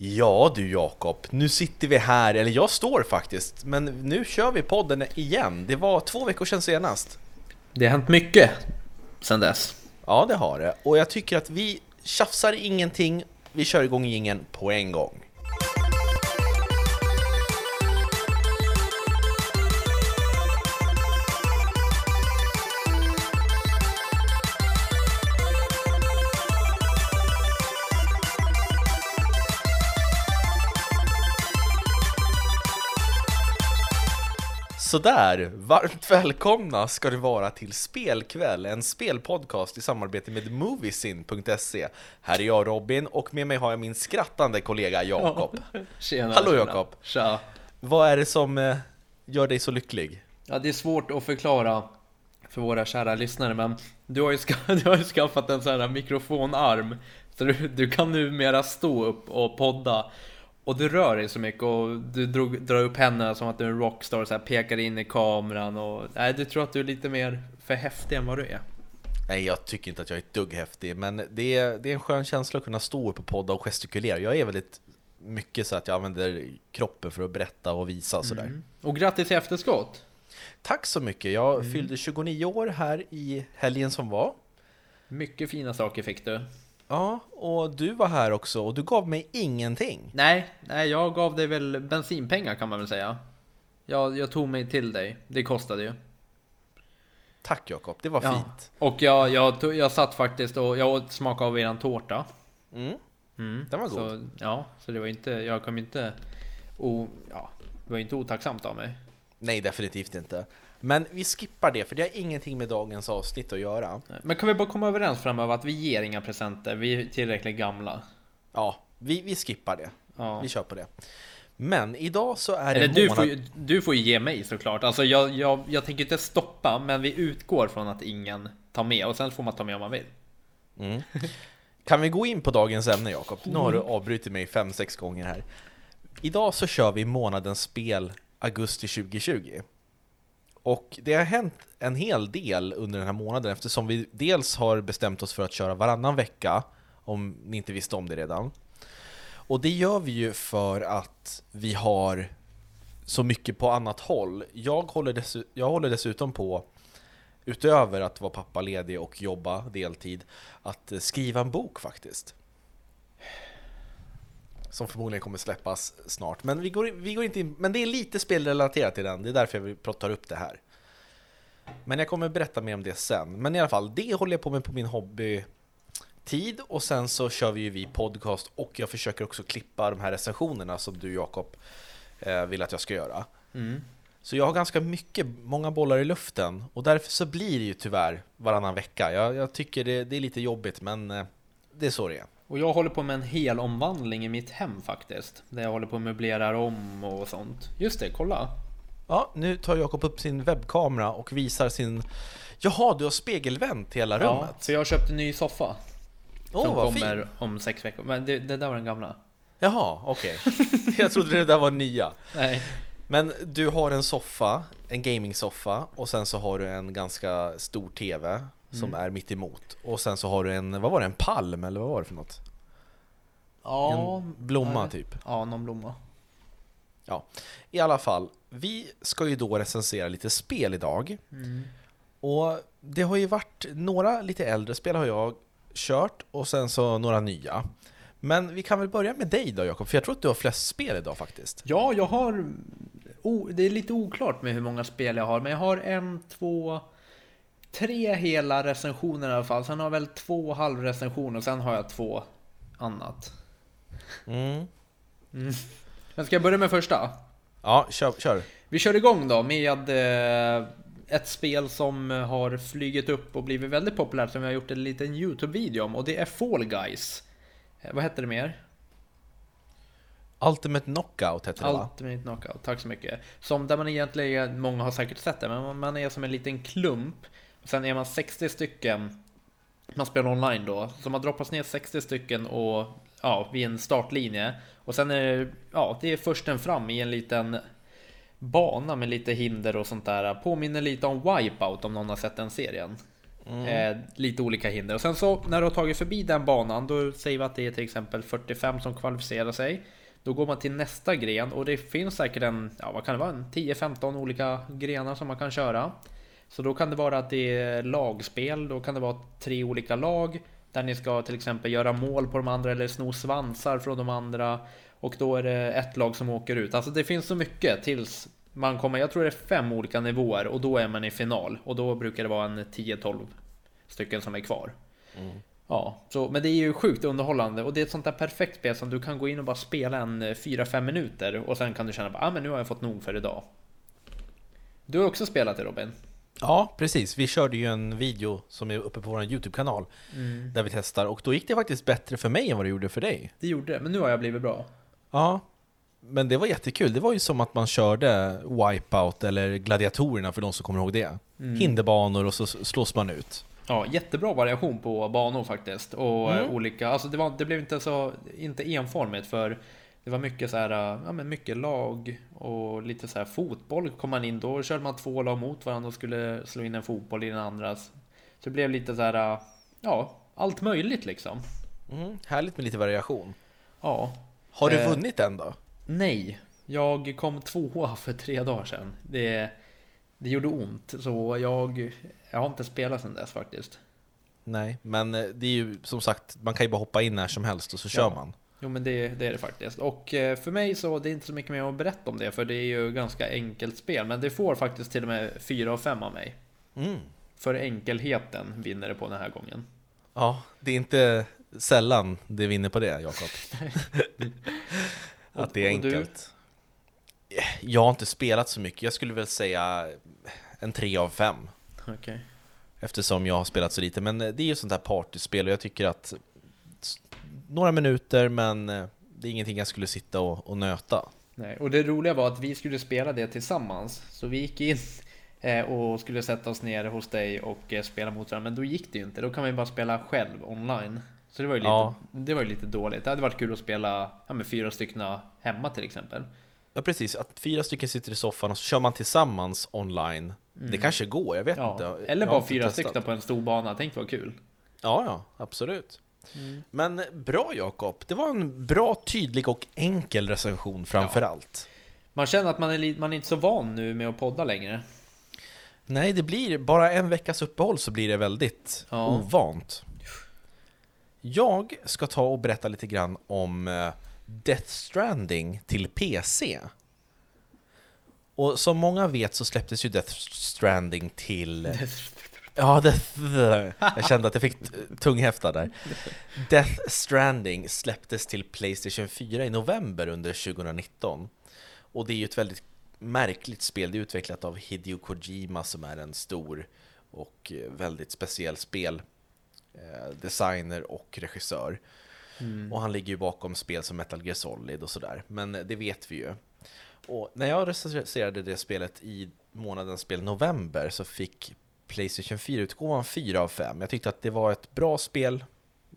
Ja du Jakob, nu sitter vi här, eller jag står faktiskt, men nu kör vi podden igen. Det var två veckor sedan senast. Det har hänt mycket sedan dess. Ja, det har det. Och jag tycker att vi tjafsar ingenting, vi kör igång ingen på en gång. Sådär, varmt välkomna ska det vara till Spelkväll, en spelpodcast i samarbete med Moviesin.se. Här är jag Robin och med mig har jag min skrattande kollega Jakob. Tjena, Hallå. Jakob! Tja. Vad är det som eh, gör dig så lycklig? Ja, det är svårt att förklara för våra kära lyssnare, men du har ju, ska, du har ju skaffat en sån här mikrofonarm. Så du, du kan numera stå upp och podda. Och du rör dig så mycket och du drog, drar upp händerna som att du är en rockstar och så här pekar in i kameran och... Nej, du tror att du är lite mer för häftig än vad du är. Nej, jag tycker inte att jag är ett dugg häftig, men det är, det är en skön känsla att kunna stå upp och podda och gestikulera. Jag är väldigt mycket så att jag använder kroppen för att berätta och visa och sådär. Mm. Och grattis i efterskott! Tack så mycket! Jag fyllde 29 år här i helgen som var. Mycket fina saker fick du. Ja, och du var här också och du gav mig ingenting. Nej, nej, jag gav dig väl bensinpengar kan man väl säga. Jag, jag tog mig till dig. Det kostade ju. Tack Jakob, det var Ja. fint. Och jag, jag, tog, jag satt faktiskt och jag åt smaka av eran tårta. Mm. Mm. Den var god. Så, ja, så det var inte, jag kom inte, o, ja, det var inte otacksamt av mig. Nej, definitivt inte. Men vi skippar det, för det har ingenting med dagens avsnitt att göra. Men kan vi bara komma överens framöver att vi ger inga presenter, vi är tillräckligt gamla. Ja, vi, vi skippar det. Ja. Vi kör på det. Men idag så är det Eller du månad... får, ju, du får ju ge mig såklart. Alltså jag, jag, jag tänker inte stoppa, men vi utgår från att ingen tar med och sen får man ta med om man vill. Mm. Kan vi gå in på dagens ämne Jakob? Nu har du avbrutit mig fem sex gånger här. Idag så kör vi månadens spel augusti 2020. Och det har hänt en hel del under den här månaden eftersom vi dels har bestämt oss för att köra varannan vecka, om ni inte visste om det redan. Och det gör vi ju för att vi har så mycket på annat håll. Jag håller, jag håller dessutom på utöver att vara pappaledig och jobba deltid, att skriva en bok faktiskt. Som förmodligen kommer släppas snart. Men vi går, vi går inte in, men det är lite spelrelaterat till den, det är därför jag vill tar upp det här. Men jag kommer berätta mer om det sen. Men i alla fall, det håller jag på med på min hobbytid och sen så kör vi ju vi podcast och jag försöker också klippa de här recensionerna som du Jakob eh, vill att jag ska göra. Mm. Så jag har ganska mycket, många bollar i luften och därför så blir det ju tyvärr varannan vecka. Jag, jag tycker det, det är lite jobbigt men eh, det är så det är. Och jag håller på med en hel omvandling i mitt hem faktiskt. Där jag håller på att möblerar om och sånt. Just det, kolla! Ja, nu tar Jakob upp sin webbkamera och visar sin... Jaha, du har spegelvänt hela Ja, rummet? så jag köpte en ny soffa. Åh, som vad kommer fint! om sex veckor. Men det, det där var den gamla. Jaha, okej. jag trodde det där var nya. Nej. Men du har en soffa, en gaming-soffa och sen så har du en ganska stor TV som är mitt emot. Och sen så har du en, vad var det, en palm eller vad var det för något? Ja, En blomma nej. typ. Ja, någon blomma. Ja, i alla fall. Vi ska ju då recensera lite spel idag. Och det har ju varit några lite äldre spel har jag kört och sen så några nya. Men vi kan väl börja med dig då Jakob, för jag tror att du har flest spel idag faktiskt. Ja, jag har... O, det är lite oklart med hur många spel jag har, men jag har en, två, tre hela recensioner i alla fall. Sen har jag väl två halvrecensioner och sen har jag två annat. Mm. Men ska jag börja med första? Ja, kör, kör. Vi kör igång då med eh, ett spel som har flugit upp och blivit väldigt populärt som vi har gjort en liten YouTube-video om och det är Fall Guys. Eh, vad hette det mer? Ultimate Knockout heter det va? Ultimate Knockout, tack så mycket. Som där man egentligen, många har säkert sett det, men man är som en liten klump. Sen är man 60 stycken, man spelar online då, så man droppas ner 60 stycken och ja, vid en startlinje. Och sen är det, ja, det är försten fram i en liten bana med lite hinder och sånt där. Påminner lite om Wipeout om någon har sett den serien. Eh, lite olika hinder. Och sen så när du har tagit förbi den banan, då säger vi att det är till exempel 45 som kvalificerar sig. Då går man till nästa gren och det finns säkert en, ja vad kan det vara, en 10-15 olika grenar som man kan köra. Så då kan det vara att det är lagspel, då kan det vara tre olika lag där ni ska till exempel göra mål på de andra eller sno svansar från de andra. Och då är det ett lag som åker ut. Alltså det finns så mycket tills man kommer, jag tror det är fem olika nivåer och då är man i final. Och då brukar det vara en 10-12 stycken som är kvar. Mm. Ja, så, men det är ju sjukt underhållande och det är ett sånt där perfekt spel som du kan gå in och bara spela en 4-5 minuter och sen kan du känna att ah, men nu har jag fått nog för idag. Du har också spelat det Robin? Ja, precis. Vi körde ju en video som är uppe på vår YouTube-kanal mm. där vi testar och då gick det faktiskt bättre för mig än vad det gjorde för dig. Det gjorde det, men nu har jag blivit bra. Ja, men det var jättekul. Det var ju som att man körde Wipeout eller Gladiatorerna för de som kommer ihåg det. Mm. Hinderbanor och så slås man ut. Ja, jättebra variation på banor faktiskt. Och mm. olika, alltså det, var, det blev inte så, inte enformigt för det var mycket så här, ja men mycket lag och lite så här fotboll kom man in då körde man två lag mot varandra och skulle slå in en fotboll i den andras. Så det blev lite så här, ja, allt möjligt liksom. Mm, härligt med lite variation. Ja. Har du eh, vunnit än då? Nej, jag kom tvåa för tre dagar sedan. Det, det gjorde ont, så jag, jag har inte spelat sedan dess faktiskt. Nej, men eh, det är ju som sagt, man kan ju bara hoppa in när som helst och så kör ja. man. Jo men det, det, är det faktiskt. Och eh, för mig så det är inte så mycket mer att berätta om det, för det är ju ganska enkelt spel. Men det får faktiskt till och med 4 av 5 av mig. Mm. För enkelheten vinner det på den här gången. Ja, det är inte sällan det vinner på det, Jakob. att det är enkelt. Jag har inte spelat så mycket, jag skulle väl säga en 3 av 5. Okay. Eftersom jag har spelat så lite, men det är ju sånt här partyspel och jag tycker att några minuter, men eh, det är ingenting jag skulle sitta och, och nöta. Nej, och det roliga var att vi skulle spela det tillsammans, så vi gick in eh, och skulle sätta oss ner hos dig och eh, spela mot varandra, men då gick det ju inte. Då kan man ju bara spela själv online. Så det var ju lite, ja. det var ju lite dåligt. Det hade varit kul att spela ja, med fyra stycken hemma till exempel. Ja precis, att fyra stycken sitter i soffan och så kör man tillsammans online. Mm. Det kanske går, jag vet ja. inte. Eller bara fyra stycken på en stor bana, tänk vad kul. Ja, ja, absolut. Mm. Men bra Jakob, det var en bra, tydlig och enkel recension framför ja. allt. Man känner att man är, man är inte så van nu med att podda längre. Nej, det blir bara en veckas uppehåll så blir det väldigt ja. ovant. Jag ska ta och berätta lite grann om eh, Death Stranding till PC. Och som många vet så släpptes ju Death Stranding till... Ja, Death... Jag kände att jag fick tunghäfta där. Death Stranding släpptes till Playstation 4 i november under 2019. Och det är ju ett väldigt märkligt spel. Det är utvecklat av Hideo Kojima som är en stor och väldigt speciell spel Eh, och regissör. Mm. Och han ligger ju bakom spel som Metal Gear Solid och sådär. Men det vet vi ju. Och när jag recenserade det spelet i månadens spel november så fick Playstation 4-utgåvan 4 av 5. Jag tyckte att det var ett bra spel,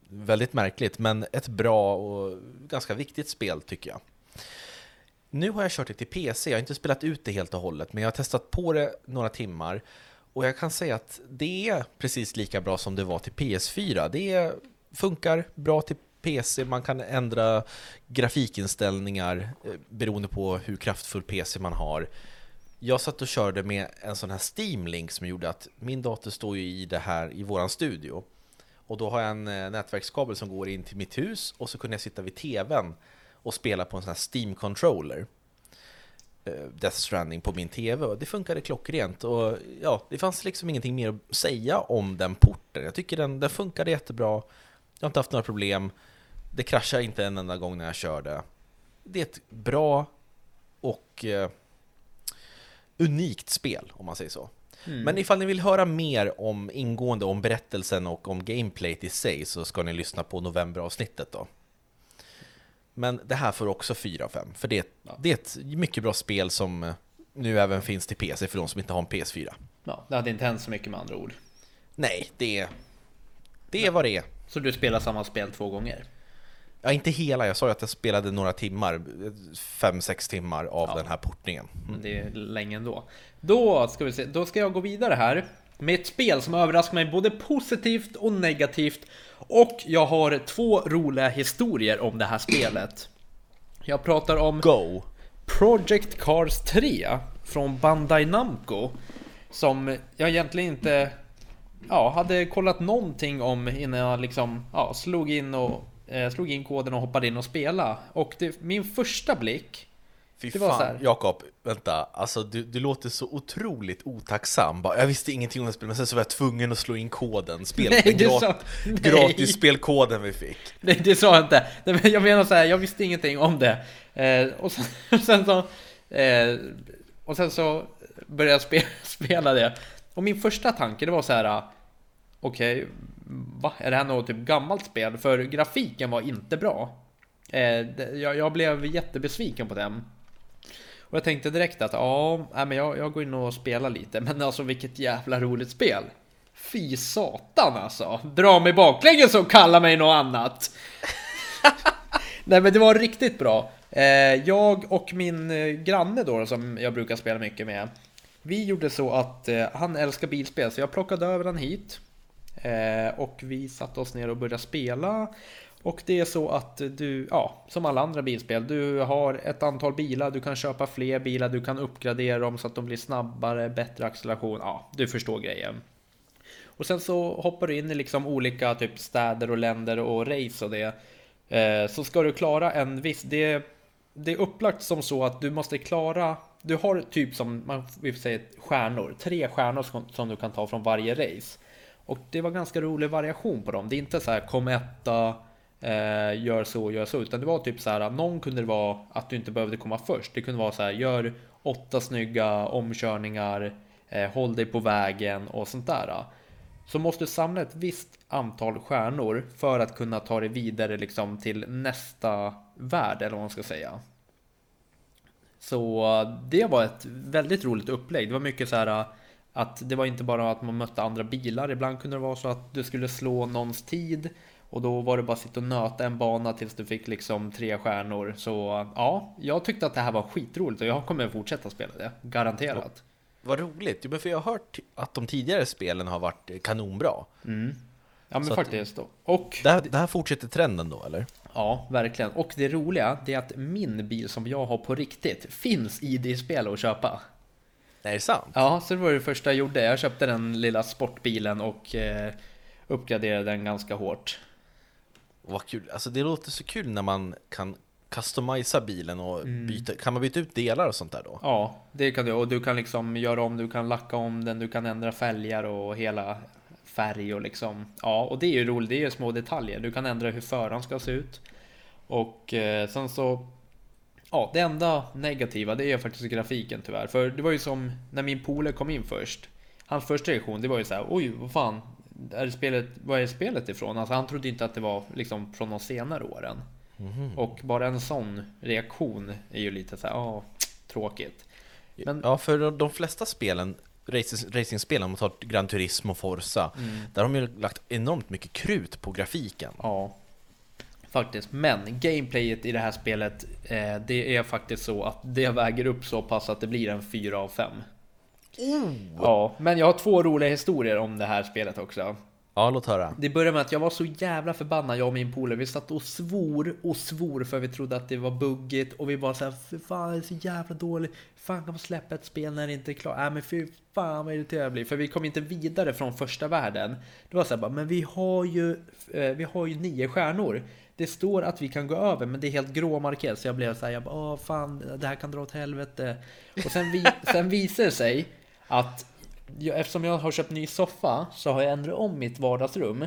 väldigt märkligt, men ett bra och ganska viktigt spel tycker jag. Nu har jag kört det till PC, jag har inte spelat ut det helt och hållet, men jag har testat på det några timmar och jag kan säga att det är precis lika bra som det var till PS4. Det funkar bra till PC, man kan ändra grafikinställningar eh, beroende på hur kraftfull PC man har. Jag satt och körde med en sån här Steam-link som gjorde att min dator står ju i det här i våran studio. Och då har jag en eh, nätverkskabel som går in till mitt hus och så kunde jag sitta vid TVn och spela på en sån här Steam-controller. Eh, Death Stranding på min TV och det funkade klockrent och ja, det fanns liksom ingenting mer att säga om den porten. Jag tycker den, den funkade jättebra. Jag har inte haft några problem. Det kraschar inte en enda gång när jag körde. Det är ett bra och eh, unikt spel om man säger så. Mm. Men ifall ni vill höra mer om ingående om berättelsen och om gameplay i sig så ska ni lyssna på novemberavsnittet då. Men det här får också 4 av 5, för det, ja. det är ett mycket bra spel som eh, nu även finns till PC för de som inte har en PS4. Ja, det hade inte hänt så mycket med andra ord. Nej, det är, det är vad det är. Så du spelar samma spel två gånger? Ja, inte hela. Jag sa ju att jag spelade några timmar, 5-6 timmar av ja. den här portningen. Mm. Det är länge ändå. Då ska vi se, då ska jag gå vidare här. Med ett spel som överraskar mig både positivt och negativt. Och jag har två roliga historier om det här spelet. Jag pratar om Go! Project Cars 3 från Bandai Namco. Som jag egentligen inte ja, hade kollat någonting om innan jag liksom ja, slog in och eh, slog in koden och hoppade in och spela. Och det, min första blick Fy Det var så fan. Jakob, vänta, alltså du, du låter så otroligt otacksam. Bara, jag visste ingenting om det spelet, men sen så var jag tvungen att slå in koden. Spel, Nej, grat, sa- nej. gratis spelkoden vi fick. Nej, det sa jag inte. Nej, Jag menar så här, jag visste ingenting om det. Eh, och, sen, och sen så... Eh, och sen så började jag spe, spela det. Och min första tanke, det var så här... Okej, va? Är det här något typ gammalt spel? För grafiken var inte bra. Eh, jag, jag blev jättebesviken på den. Och jag tänkte direkt att ja, men jag, jag går in och spelar lite. Men alltså vilket jävla roligt spel. Fy satan alltså. Dra mig baklänges och kalla mig något annat. Nej men det var riktigt bra. Eh, jag och min eh, granne då som jag brukar spela mycket med. Vi gjorde så att han älskar bilspel så jag plockade över han hit. Eh, och vi satte oss ner och började spela. Och det är så att du, ja, som alla andra bilspel, du har ett antal bilar, du kan köpa fler bilar, du kan uppgradera dem så att de blir snabbare, bättre acceleration, ja, du förstår grejen. Och sen så hoppar du in i liksom olika typ städer och länder och race och det. Eh, så ska du klara en viss, det, det är upplagt som så att du måste klara, du har typ som, man vi säga stjärnor, tre stjärnor som, som du kan ta från varje race. Och det var ganska rolig variation på dem. Det är inte så här kom etta, eh, gör så, gör så, utan det var typ så här, någon kunde det vara att du inte behövde komma först. Det kunde vara så här, gör åtta snygga omkörningar, eh, håll dig på vägen och sånt där. Så måste du samla ett visst antal stjärnor för att kunna ta dig vidare liksom till nästa värld eller vad man ska säga. Så eh, det var ett väldigt roligt upplägg. Det var mycket så här att det var inte bara att man mötte andra bilar. Ibland kunde det vara så att du skulle slå någons tid och då var det bara att sitta och nöta en bana tills du fick liksom tre stjärnor. Så ja, jag tyckte att det här var skitroligt och jag kommer fortsätta spela det. Garanterat. Vad roligt, jo, men för jag har hört att de tidigare spelen har varit kanonbra. Ja men Så att- faktiskt. Då. Och Det här, det här fortsätter trenden då, eller? Ja, verkligen. Och det roliga det är att min bil som jag har på riktigt finns i det spel att köpa. Nej, är det sant? Ja, så det var det första jag gjorde. Jag köpte den lilla sportbilen och eh, uppgraderade den ganska hårt. Vad kul, alltså det låter så kul när man kan customisa bilen och byta, kan man byta ut delar och sånt där då? Ja, det kan du. Och du kan liksom göra om, du kan lacka om den, du kan ändra fälgar och hela färg och liksom. Ja, och det är ju roligt. Det är ju små detaljer. Du kan ändra hur föraren ska se ut. Och eh, sen så Ja, det enda negativa det är faktiskt grafiken tyvärr. För det var ju som när min polare kom in först. Hans första reaktion det var ju så här, oj vad fan. Är spelet, vad är spelet ifrån? Alltså han trodde inte att det var liksom från de senare åren. Och bara en sån reaktion är ju lite så här, ja, tråkigt. Men Ja, för de- flesta spelen, racing- racingspelen, om man tar Gran Turismo och Forza, där har de ju lagt enormt mycket krut på grafiken. Ja, faktiskt. Men gameplayet i det här spelet, eh, det är faktiskt så att det väger upp så pass att det blir en 4 av 5. Ja, men jag har två roliga historier om det här spelet också. Ja, låt höra. Det började med att jag var så jävla förbannad, jag och min polare. Vi satt och svor och svor för vi trodde att det var buggigt och vi bara såhär, Fy fan det är så jävla dåligt. Fan kan man släppa ett spel när det inte är klart? Nej men fy fan vad irriterad jag blir. För vi kom inte vidare från första världen. Det var såhär bara, men vi har ju, eh, vi har ju nio stjärnor. Det står att vi kan gå över men det är helt gråmarkerat så jag blev såhär, jag bara, åh fan det här kan dra åt helvete. Och sen, vi, sen visade det sig att jag, eftersom jag har köpt ny soffa så har jag ändrat om mitt vardagsrum.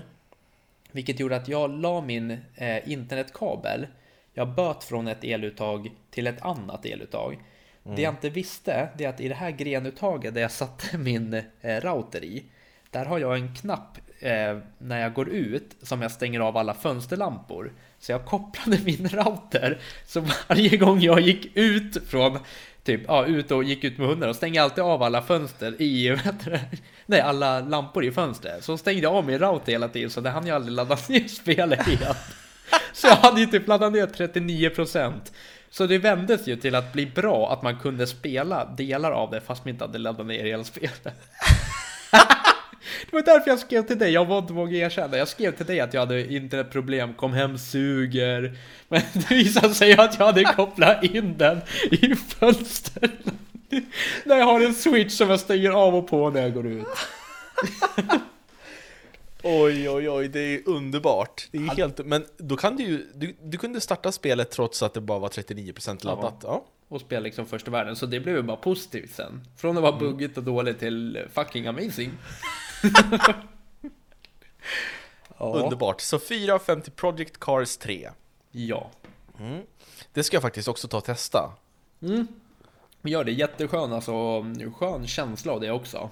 Vilket gjorde att jag la min eh, internetkabel. Jag böt från ett eluttag till ett annat eluttag. Det jag inte visste det är att i det här grenuttaget där jag satte min eh, router i. Där har jag en knapp eh, när jag går ut som jag stänger av alla fönsterlampor. Så jag kopplade min router. Så varje gång jag gick ut från Typ, ja, ut och gick ut med hunden och stängde alltid av alla fönster i, vad heter det? nej alla lampor i fönstret. Så stängde jag av min router hela tiden så det hann jag aldrig ladda ner spelet igen. Så jag hade ju typ laddat ner 39%. Så det vändes ju till att bli bra att man kunde spela delar av det fast man inte hade laddat ner hela spelet. Det var därför jag skrev till dig, jag var inte våga erkänna. Jag skrev till dig att jag hade internetproblem, kom hem, suger. Men det visade sig att jag hade kopplat in den i fönstret. När jag har en switch som jag stänger av och på när jag går ut. Oj, oj, oj, det är underbart. Det är helt... Men då kan du ju... Du, du kunde starta spelet trots att det bara var 39% laddat. Ja. Och spela liksom första världen, så det blev ju bara positivt sen. Från att vara buggigt och dåligt till fucking amazing. ja. Underbart. Så 4 av 5 till Project Cars 3. Ja. Det ska jag faktiskt också ta och testa. Mm. Gör det jätteskön, alltså skön känsla av det också.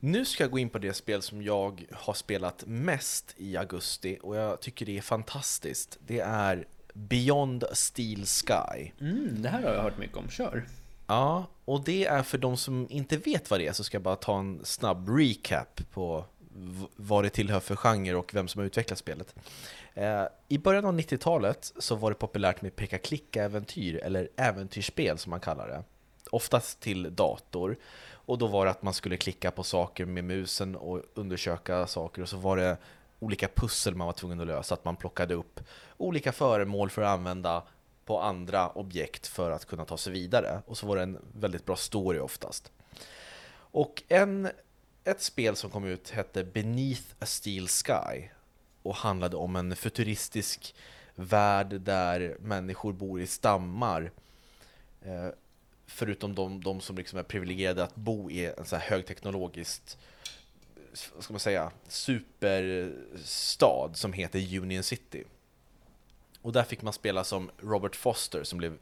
Nu ska jag gå in på det spel som jag har spelat mest i augusti och jag tycker det är fantastiskt. Det är Beyond Steel Sky. Mm, det här har jag hört mycket om, kör. Ja, och det är för de som inte vet vad det är så ska jag bara ta en snabb recap på vad det tillhör för genre och vem som har utvecklat spelet. Eh, I början av 90-talet så var det populärt med peka-klicka-äventyr, eller äventyrsspel som man kallar det. Oftast till dator. Och då var det att man skulle klicka på saker med musen och undersöka saker och så var det olika pussel man var tvungen att lösa, att man plockade upp olika föremål för att använda på andra objekt för att kunna ta sig vidare. Och så var det en väldigt bra story oftast. Och en, ett spel som kom ut hette Beneath a Steel Sky och handlade om en futuristisk värld där människor bor i stammar. Eh, förutom de, de som liksom är privilegierade att bo i en så här högteknologiskt vad ska man säga, superstad som heter Union City. Och där fick man spela som Robert Foster som blev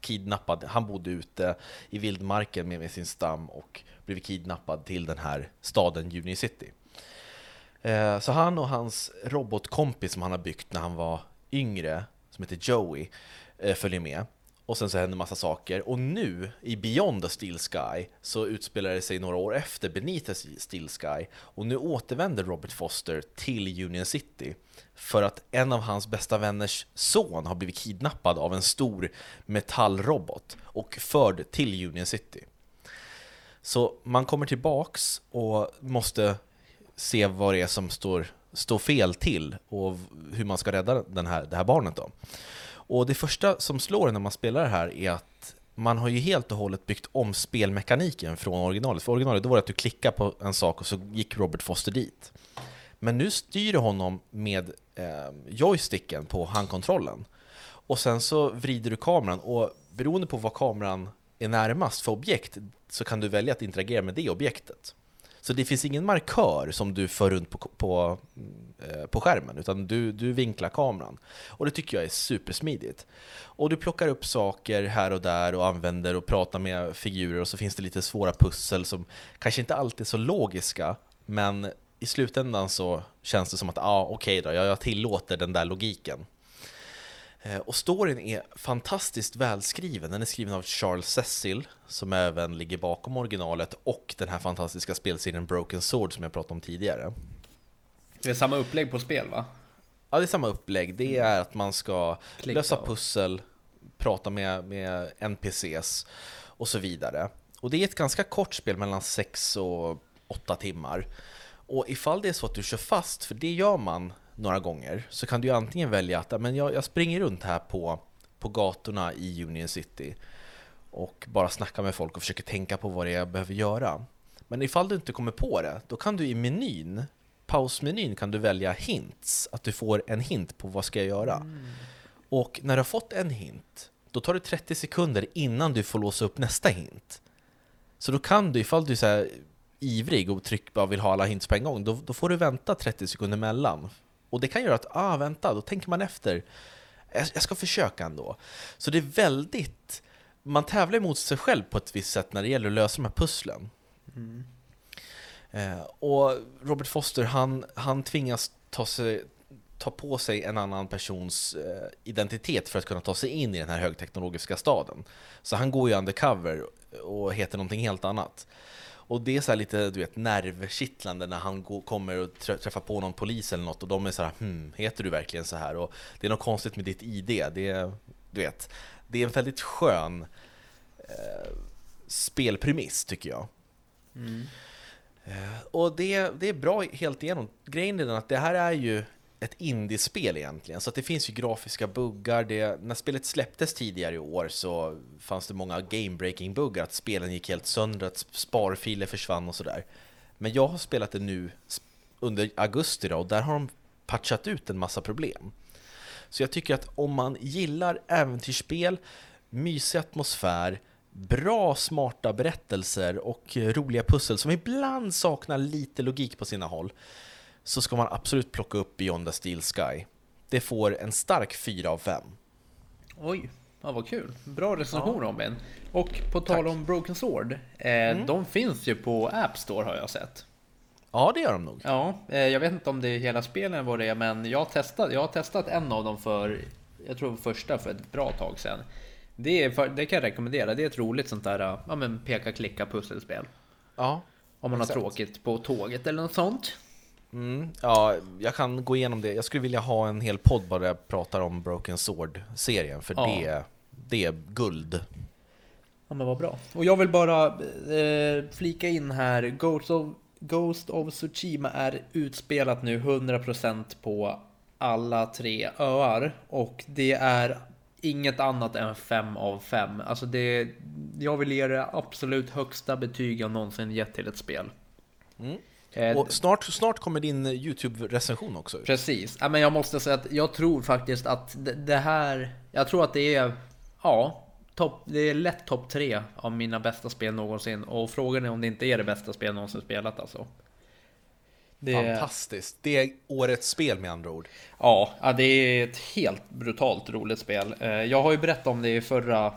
kidnappad. Han bodde ute i vildmarken med, med sin stam och blev kidnappad till den här staden Union City. Eh, Så han och hans robotkompis som han har byggt när han var yngre, som heter Joey, eh, följer med. Och sen så händer massa saker. Och nu, i Beyond the Steel Sky, så utspelar det sig några år efter Beneath the Steel Sky. Och nu återvänder Robert Foster till Union City. För att en av hans bästa vänners son har blivit kidnappad av en stor metallrobot och förd till Union City. Så man kommer tillbaks och måste se vad det är som står, står fel till och hur man ska rädda den här, det här barnet då. Och det första som slår en när man spelar det här är att man har ju helt och hållet byggt om spelmekaniken från originalet. För originalet då var det att du klickade på en sak och så gick Robert Foster dit. Men nu styr du honom med eh, joysticken på handkontrollen. Och sen så vrider du kameran och beroende på vad kameran är närmast för objekt så kan du välja att interagera med det objektet. Så det finns ingen markör som du för runt på, på, eh, på skärmen, utan du, du vinklar kameran. Och det tycker jag är supersmidigt. Och du plockar upp saker här och där och använder och pratar med figurer och så finns det lite svåra pussel som kanske inte alltid är så logiska, men i slutändan så känns det som att, ja ah, okej då, jag, jag tillåter den där logiken. Eh, Och storyn är fantastiskt välskriven. Den är skriven av Charles Cecil, som även ligger bakom originalet, och den här fantastiska spelserien Broken Sword som jag pratade om tidigare. Det är samma upplägg på spel va? Ja, det är samma upplägg. Det är att man ska Klicka lösa pussel, prata med, med NPCs och så vidare. Och det är ett ganska kort spel, mellan 6 och 8 timmar. Och ifall det är så att du kör fast, för det gör man några gånger, så kan du antingen välja att "Ja, men jag, jag springer runt här på, på gatorna i Union City och bara snackar med folk och försöker tänka på vad det är jag behöver göra. Men ifall du inte kommer på det, då kan du i menyn, pausmenyn, kan du välja hints, att du får en hint på vad ska jag göra. Och när du har fått en hint, då tar det 30 sekunder innan du får låsa upp nästa hint. Så då kan du, ifall du är så här ivrig och tryck, bara vill ha alla hints på en gång, då, då får du vänta 30 sekunder mellan. Och det kan göra att, ah vänta, då tänker man efter. Jag, ska försöka ändå. Så det är väldigt, man tävlar mot sig själv på ett visst sätt när det gäller att lösa de här pusslen. Eh, och Robert Foster, han, han tvingas ta, sig, ta på sig en annan persons eh, identitet för att kunna ta sig in i den här högteknologiska staden. Så han går ju undercover och heter någonting helt annat. Och det är så här lite du vet, nervkittlande när han går, kommer och trä- träffar på någon polis eller något och de är så här hmm, heter du verkligen så här? Och det är något konstigt med ditt ID. Det är, du vet, det är en väldigt skön eh, spelpremiss tycker jag. Eh, Och det, det är bra helt igenom. Grejen är den att det här är ju ett indiespel egentligen, så att det finns ju grafiska buggar. Det, när spelet släpptes tidigare i år så fanns det många game-breaking buggar, att spelen gick helt sönder, att sparfiler försvann och sådär. Men jag har spelat det nu under augusti då, och där har de patchat ut en massa problem. Så jag tycker att om man gillar äventyrsspel, mysig atmosfär, bra smarta berättelser och roliga pussel som ibland saknar lite logik på sina håll så ska man absolut plocka upp Beyond the Steel Sky. Det får en stark 4 av 5. Oj, ja, vad kul. Bra recension Robin. Och på tal om Broken Sword, eh, de finns ju på App Store har jag sett. Ja, det gör de nog. Ja, eh, jag vet inte om det är hela spelen vad det är, men jag har testat, jag har testat en av dem för, jag tror första för ett bra tag sedan. Det, är, för- det kan jag rekommendera, det är ett roligt sånt där, ja men peka klicka pusselspel. Ja, Om man Exakt. har tråkigt på tåget eller något sånt. Mm, ja, jag kan gå igenom det. Jag skulle vilja ha en hel podd bara där jag pratar om Broken Sword-serien, för Ja. det, det är guld. Ja men vad bra. Och jag vill bara eh, flika in här, Ghost of, Ghost of Tsushima är utspelat nu 100% på alla tre öar. Och det är inget annat än 5 av 5. Alltså det, jag vill ge det absolut högsta betyg jag någonsin gett till ett spel. Mm. Eh, Och snart, snart kommer din YouTube-recension också. Precis. Ja, men jag måste säga att jag tror faktiskt att det, här... Jag tror att det är... Ja, topp, det är lätt topp tre av mina bästa spel någonsin. Och frågan är om det inte är det bästa spel jag någonsin spelat alltså. Det, Fantastiskt. Det är årets spel med andra ord. ja, det är ett helt brutalt roligt spel. Eh, Jag har ju berättat om det i förra,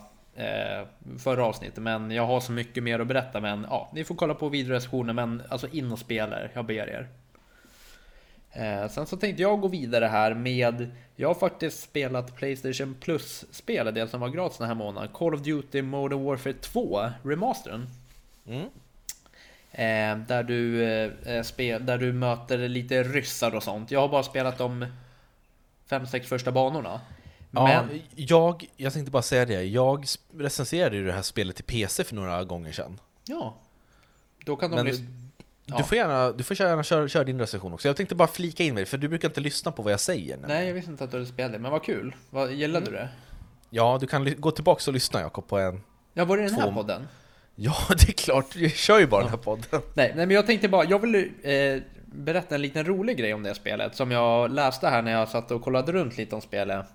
förra avsnittet, men jag har så mycket mer att berätta. Men ja, ni får kolla på videorecensionen, men alltså in och spela er, jag ber er. Eh, sen så tänkte jag gå vidare här med, jag har faktiskt spelat Playstation Plus-spelet, det som var gratis den här månaden, Call of Duty Modern Warfare 2, remastern. Mm. Eh, där, du, eh, spel, där du möter lite ryssar och sånt. Jag har bara spelat de 5-6 första banorna. Ja, Men, jag, jag tänkte bara säga det, jag recenserade ju det här spelet till PC för några gånger sedan. ja. Då kan de Men lyssna. du får gärna, du får gärna köra, köra din recension också. Jag tänkte bara flika in mig, för du brukar inte lyssna på vad jag säger. nämligen. Nej, jag visste inte att du hade spelat det, men vad kul. Vad, gillade du det? Ja, du kan gå tillbaka och lyssna Jakob på en... Ja, var det den här Två- podden? Ja, det är klart, jag kör ju bara den här podden. Nej, nej, men jag tänkte bara, jag vill eh, berätta en liten rolig grej om det spelet som jag läste här när jag satt och kollade runt lite om spelet.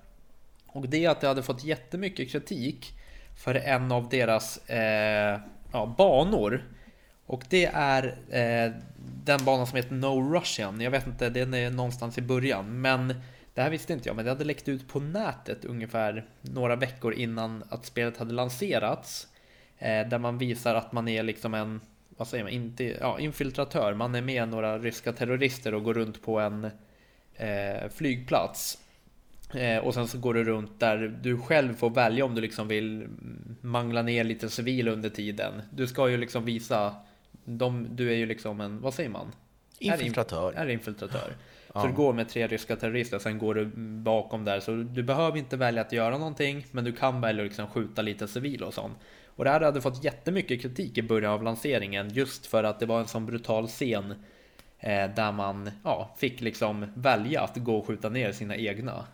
Och det är att det hade fått jättemycket kritik för en av deras eh, ja, banor. Och det är eh, den banan som heter No Russian. Jag vet inte, den är någonstans i början. Men det här visste inte jag, men det hade läckt ut på nätet ungefär några veckor innan att spelet hade lanserats. Eh, där man visar att man är liksom en, vad säger man, inte, ja, infiltratör. Man är med några ryska terrorister och går runt på en eh, flygplats. Eh, och sen så går du runt där du själv får välja om du liksom vill mangla ner lite civil under tiden. Du ska ju liksom visa, de, du är ju liksom en, vad säger man? Infiltratör. Är infiltratör. Ja. Så du går med tre ryska terrorister, sen går du bakom där. Så du behöver inte välja att göra någonting, men du kan välja att liksom skjuta lite civil och sånt. Och det här hade fått jättemycket kritik i början av lanseringen, just för att det var en sån brutal scen eh, där man ja, fick liksom välja att gå och skjuta ner sina egna.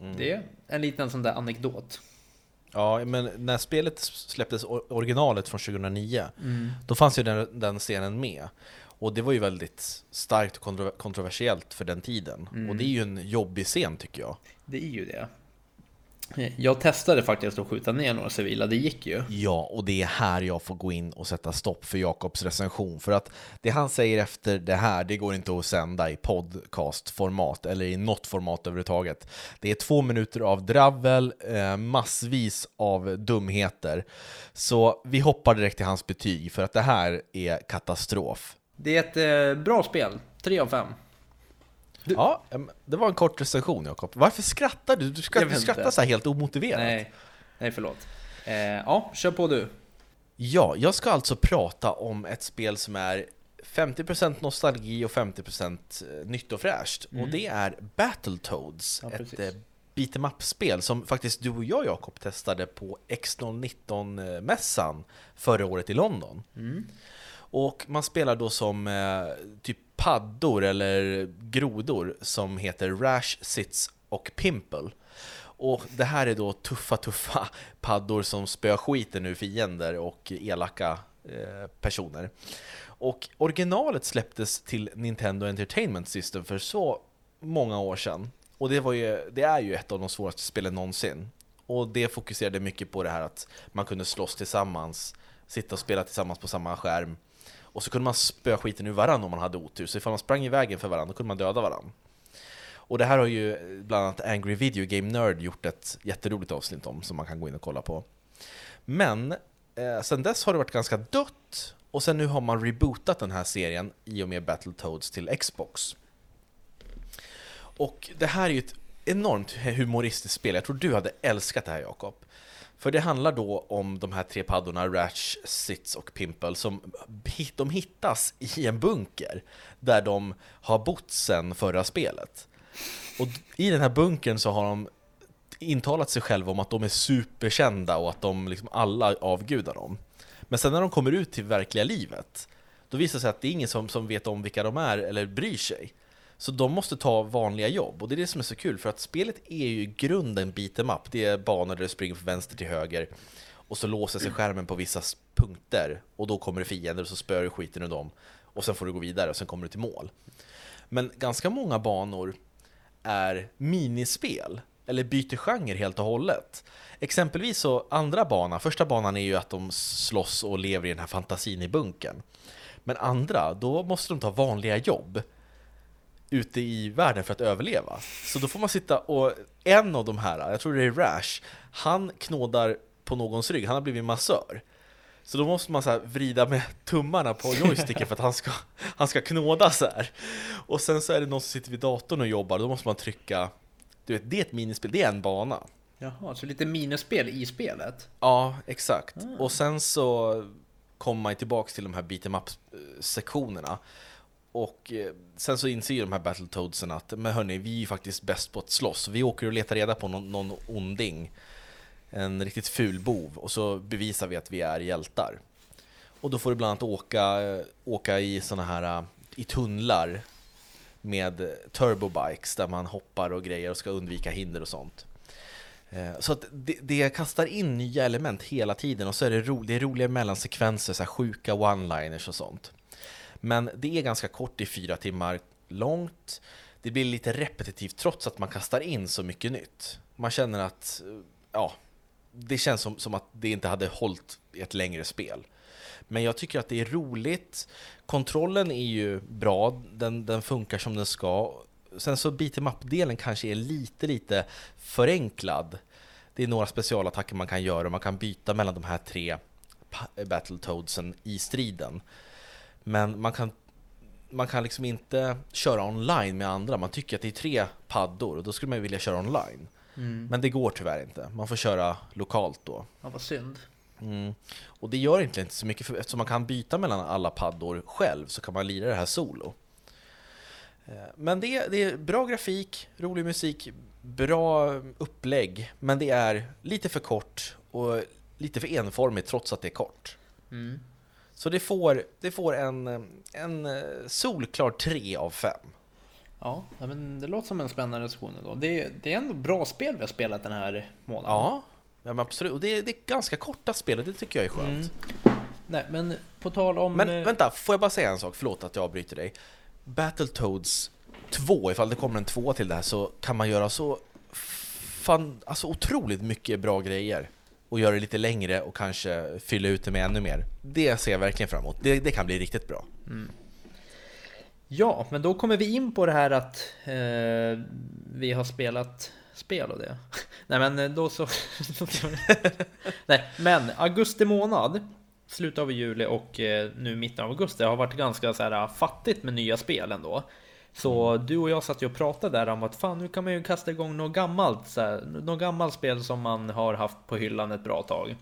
Mm. Det är en liten sån där anekdot. Ja, men när spelet släpptes, or- originalet från 2009, då fanns ju den, den scenen med. Och det var ju väldigt starkt och kontro- kontroversiellt för den tiden. Och det är ju en jobbig scen tycker jag. Det är ju det. Jag testade faktiskt att skjuta ner några civila, det gick ju. Ja, och det är här jag får gå in och sätta stopp för Jakobs recension. För att det han säger efter det här, det går inte att sända i podcastformat eller i något format överhuvudtaget. Det är två minuter av dravel, eh, massvis av dumheter. Så vi hoppar direkt till hans betyg, för att det här är katastrof. Det är ett eh, bra spel, 3 av 5. Du- Ja, det var en kort recension Jakob. Varför skrattar du? Du, skrattar, du skrattar så här helt omotiverat. Nej, nej förlåt. Eh, ja, kör på du. Ja, jag ska alltså prata om ett spel som är 50% nostalgi och 50% nytt och fräscht. Och det är Battletoads, Ja, ett eh, beat em up-spel som faktiskt du och jag Jakob testade på X019-mässan förra året i London. Och man spelar då som eh, typ paddor eller grodor som heter Rash, Sits och Pimple. Och det här är då tuffa, tuffa paddor som spöar skiten ur fiender och elaka eh, personer. Och originalet släpptes till Nintendo Entertainment System för så många år sedan. Och det, var ju, det är ju ett av de svåraste spelen någonsin. Och det fokuserade mycket på det här att man kunde slåss tillsammans, sitta och spela tillsammans på samma skärm. Och så kunde man spöa skiten ur varandra om man hade otur, så ifall man sprang i vägen för varandra, då kunde man döda varandra. Och det här har ju bland annat Angry Video Game Nerd gjort ett jätteroligt avsnitt om, som man kan gå in och kolla på. Men eh, sen dess har det varit ganska dött, och sen nu har man rebootat den här serien i och med Battletoads till Xbox. Och det här är ju ett enormt humoristiskt spel. Jag tror du hade älskat det här Jakob. För det handlar då om de här tre paddorna, Ratch, Sits och Pimple, som de hittas i en bunker där de har bott sedan förra spelet. Och i den här bunkern så har de intalat sig själva om att de är superkända och att de liksom alla avgudar dem. Men sen när de kommer ut till verkliga livet, då visar det sig att det är ingen som, som vet om vilka de är eller bryr sig. Så de måste ta vanliga jobb och det är det som är så kul för att spelet är ju i grunden beat'em up. Det är banor där du springer från vänster till höger och så låser sig skärmen på vissa punkter och då kommer det fiender och så spöar du skiten ur dem och sen får du gå vidare och sen kommer du till mål. Men ganska många banor är minispel eller byter genre helt och hållet. Exempelvis så andra banan, första banan är ju att de slåss och lever i den här fantasin i bunkern. Men andra, då måste de ta vanliga jobb ute i världen för att överleva. Så då får man sitta och en av de här, jag tror det är Rash, han knådar på någons rygg, han har blivit massör. Så då måste man så vrida med tummarna på joysticken för att han ska, han ska knåda så här. Och sen så är det någon som sitter vid datorn och jobbar, då måste man trycka, du vet, det är ett minispel, det är en bana. Jaha, så lite minispel i spelet? Ja, exakt. Mm. Och sen så kommer man tillbaks till de här beat'em up-sektionerna. Och eh, sen så inser ju de här Battletoadsen att men hörni, vi är ju faktiskt bäst på att slåss. Vi åker och letar reda på någon, någon onding, en riktigt ful bov, och så bevisar vi att vi är hjältar. Och då får du bland annat åka, eh, åka i såna här eh, i tunnlar med turbobikes där man hoppar och grejer och ska undvika hinder och sånt. Så att det, det kastar in nya element hela tiden och så är det, ro, det är roliga mellansekvenser, så här sjuka one-liners och sånt. Men det är ganska kort, i fyra timmar långt. Det blir lite repetitivt trots att man kastar in så mycket nytt. Man känner att, eh, ja, det känns som, som att det inte hade hållit i ett längre spel. Men jag tycker att det är roligt. Kontrollen är ju bra, den, den funkar som den ska. Sen så beat'em up-delen kanske är lite, lite förenklad. Det är några specialattacker man kan göra, och man kan byta mellan de här tre Battletoadsen i striden. Men man kan, man kan liksom inte köra online med andra. Man tycker att det är tre paddor och då skulle man vilja köra online. Mm. Men det går tyvärr inte. Man får köra lokalt då. Ja, vad synd. Mm. Och det gör egentligen inte så mycket, för eftersom man kan byta mellan alla paddor själv så kan man lira det här solo. Eh, men det, det är bra grafik, rolig musik, bra upplägg, men det är lite för kort och lite för enformigt trots att det är kort. Mm. Så det får, det får en, en eh, solklar 3 av 5. Ja, men det låter som en spännande recension då. Det, det är ändå bra spel vi har spelat den här månaden. Ja, ja men absolut. Och det, det är ganska korta spel och det tycker jag är skönt. Mm. Nej, men på tal om... Men eh, vänta, får jag bara säga en sak? Förlåt att jag avbryter dig. Battletoads 2, ifall det kommer en 2 till det här, så kan man göra så fan, alltså otroligt mycket bra grejer och göra det lite längre och kanske fylla ut det med ännu mer. Det ser jag verkligen fram emot. Det, det kan bli riktigt bra. Mm. Ja, men då kommer vi in på det här att eh, vi har spelat spel och det. Nej, men eh, då så. Nej, men augusti månad, slutet av juli och eh, nu mitten av augusti har varit ganska så här fattigt med nya spel ändå. Så du och jag satt ju och pratade där om att fan nu kan man ju kasta igång något gammalt, så här, något gammalt spel som man har haft på hyllan ett bra tag.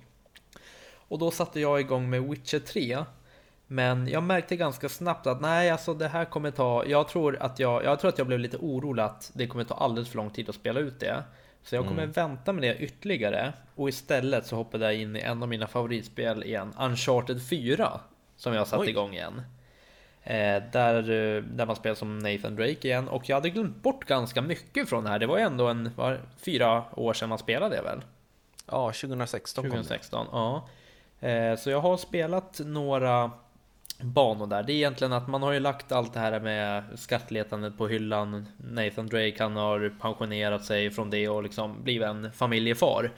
Och då satte jag igång med Witcher 3. Men jag märkte ganska snabbt att nej, alltså det här kommer ta, jag tror att jag, jag tror att jag blev lite orolig att det kommer ta alldeles för lång tid att spela ut det. Så jag kommer mm. vänta med det ytterligare och istället så hoppade jag in i en av mina favoritspel igen, Uncharted 4. som jag satt Oj. igång igen. Eh, där, eh, där man spelar som Nathan Drake igen och jag hade glömt bort ganska mycket från det här. Det var ju ändå en, var, fyra år sedan man spelade det väl? Ja, 2016 kom det. 2016, ja. Eh, så jag har spelat några banor där. Det är egentligen att man har ju lagt allt det här med skattletandet på hyllan. Nathan Drake han har pensionerat sig från det och liksom blivit en familjefar.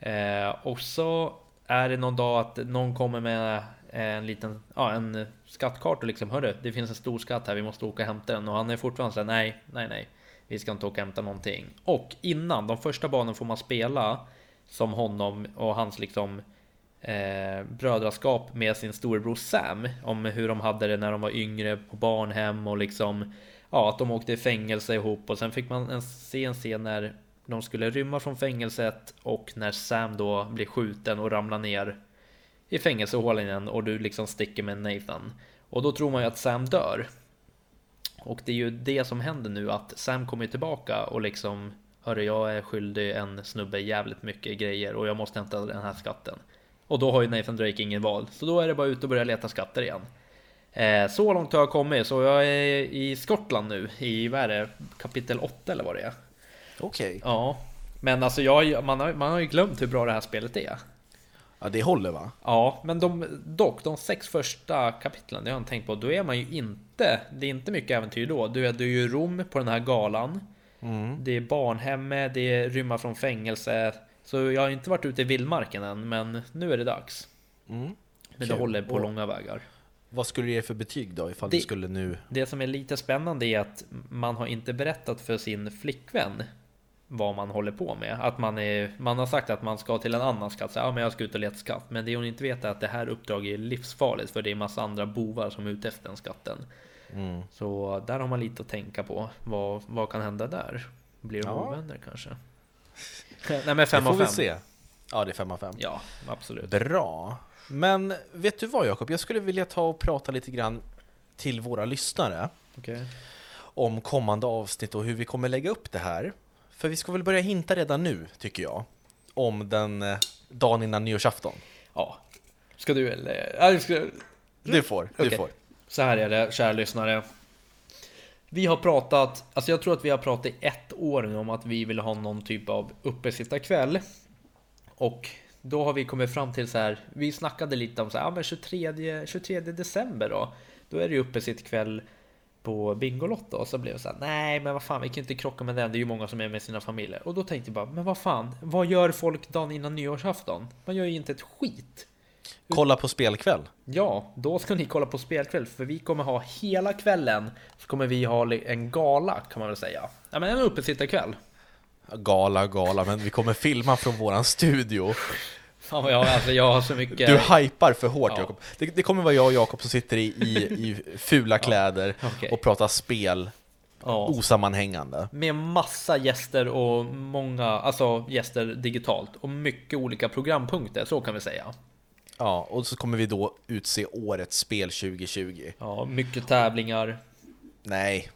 Eh, och så är det någon dag att någon kommer med en liten, ja en skattkart och liksom hörru, det finns en stor skatt här, vi måste åka och hämta den. Och han är fortfarande såhär, nej, nej, nej, vi ska inte åka och hämta någonting. Och innan, de första banorna får man spela som honom och hans liksom eh, brödraskap med sin storebror Sam om hur de hade det när de var yngre på barnhem och liksom ja, att de åkte i fängelse ihop och sen fick man en, se scen när de skulle rymma från fängelset och när Sam då blir skjuten och ramlar ner i fängelsehålan igen och du liksom sticker med Nathan och då tror man ju att Sam dör. Och det är ju det som händer nu att Sam kommer tillbaka och liksom Hörru, jag är skyldig en snubbe jävligt mycket grejer och jag måste hämta den här skatten. Och då har ju Nathan Drake ingen val, så då är det bara ut och börja leta skatter igen. Eh, så långt har jag kommit, så jag är i Skottland nu, i vad är det, kapitel 8 eller vad det är. Okej. Ja, men alltså jag, man, har, man har ju glömt hur bra det här spelet är. Ja, det håller va? Ja, men de, dock de sex första kapitlen, det har jag tänkt på, då är man ju inte, det är inte mycket äventyr då. Du är, du är ju i Rom på den här galan. Mm. Det är barnhemme, det är rymma från fängelse. Så jag har inte varit ute i vildmarken än, men nu är det dags. Mm. Men det håller på Och- långa vägar. Vad skulle du ge för betyg då ifall Det- du skulle nu... Det som är lite spännande är att man har inte berättat för sin flickvän vad man håller på med. Att man, är, man har sagt att man ska till en annan skatt, så, ja men jag ska ut och leta skatt. Men det hon inte vet är att det här uppdraget är livsfarligt för det är massa andra bovar som är ute efter den skatten. Mm. Så där har man lite att tänka på. Vad, vad kan hända där? Blir de Ja. ovänner kanske? Nej men Det 5 får av vi 5. se. Ja, det är 5 av 5. Ja, absolut. Bra. Men vet du vad Jakob? Jag skulle vilja ta och prata lite grann till våra lyssnare Okej. om kommande avsnitt och hur vi kommer lägga upp det här. För vi ska väl börja hinta redan nu, tycker jag, om den eh, dagen innan nyårsafton. Ja. Ska du eller? Ja, du ska... Du får, du Okej. får. Så här är det, kära lyssnare. Vi har pratat, alltså jag tror att vi har pratat i ett år nu om att vi vill ha någon typ av uppesittarkväll. Och då har vi kommit fram till så här, vi snackade lite om så här, ja men 23, 23 december då. Då är det ju uppesittarkväll på Bingolotto och så blev det så här, nej men vad fan vi kan inte krocka med den, det är ju många som är med sina familjer. Och då tänkte jag bara, men vad fan, vad gör folk dagen innan nyårsafton? Man gör ju inte ett skit. Kolla på spelkväll. Ja, då ska ni kolla på spelkväll för vi kommer ha hela kvällen så kommer vi ha en gala kan man väl säga. Ja men en uppesittarkväll. Gala, gala, men vi kommer filma från våran studio. Fan vad jag, alltså jag har så mycket... Du hypar för hårt Ja. Jakob. Det, det kommer vara jag och Jakob som sitter i, i, i fula kläder okej. och pratar spel ja, osammanhängande. med massa gäster och många, alltså gäster digitalt och mycket olika programpunkter, så kan vi säga. Ja, och så kommer vi då utse årets spel 2020. Ja, mycket tävlingar. Nej,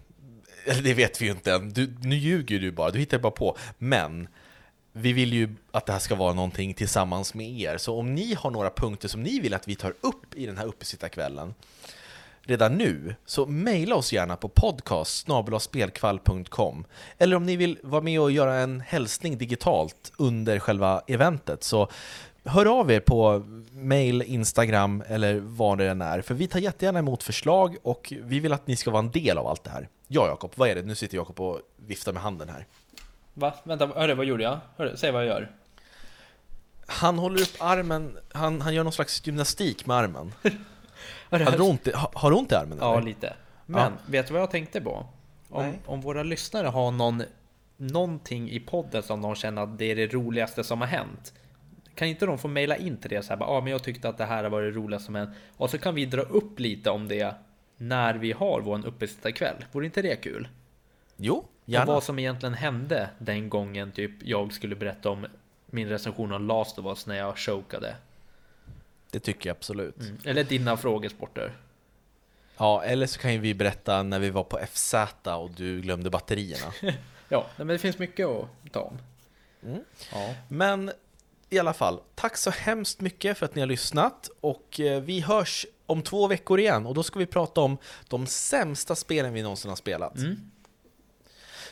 det vet vi ju inte än. Du, nu ljuger du bara, du hittar bara på. Men vi vill ju att det här ska vara någonting tillsammans med er. Så om ni har några punkter som ni vill att vi tar upp i den här uppesittarkvällen redan nu, så mejla oss gärna på podcast Eller om ni vill vara med och göra en hälsning digitalt under själva eventet, så hör av er på mail, Instagram eller vad det än är. För vi tar jättegärna emot förslag och vi vill att ni ska vara en del av allt det här. Ja, Jakob, vad är det? Nu sitter Jakob och viftar med handen här. Va? Vänta, hörru, vad gjorde jag? Hörru, säg vad jag gör. Han håller upp armen, han, han gör någon slags gymnastik med armen. Har du ont, i- ha- har du ont i armen? Ja, eller? lite. Men vet du vad jag tänkte på? Om, Nej. om våra lyssnare har någon, någonting i podden som de känner att det är det roligaste som har hänt. Kan inte de få mejla in till det så här, bara, ah, men jag tyckte att det här var det roligaste som hänt. Och så kan vi dra upp lite om det när vi har vår uppesittarkväll. Vore inte det kul? Jo, Och gärna. vad som egentligen hände den gången typ jag skulle berätta om min recension av Last of Us när jag chokade. Det tycker jag absolut. Mm. Eller dina frågesporter. Ja, eller så kan ju vi berätta när vi var på FZ och du glömde batterierna. Ja, men det finns mycket att ta om. Mm. Ja. Men i alla fall, tack så hemskt mycket för att ni har lyssnat och eh, vi hörs om två veckor igen och då ska vi prata om de sämsta spelen vi någonsin har spelat. Mm.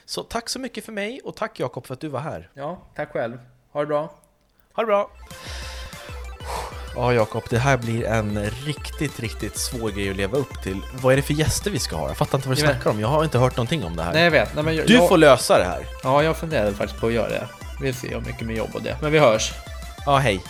Så tack så mycket för mig och tack Jakob för att du var här. Ja, tack själv. Ha det bra. Ha det bra! Ja Jakob, det här blir en riktigt, riktigt svår grej att leva upp till. Vad är det för gäster vi ska ha? Jag fattar inte vad du Jag snackar om, jag har inte hört någonting om det här. Nej, jag vet. Nej, men jag, Du jag, får lösa det här. Ja, jag funderade faktiskt på att göra det. Vi ser om mycket med jobb och det. Men vi hörs. Ja, hej.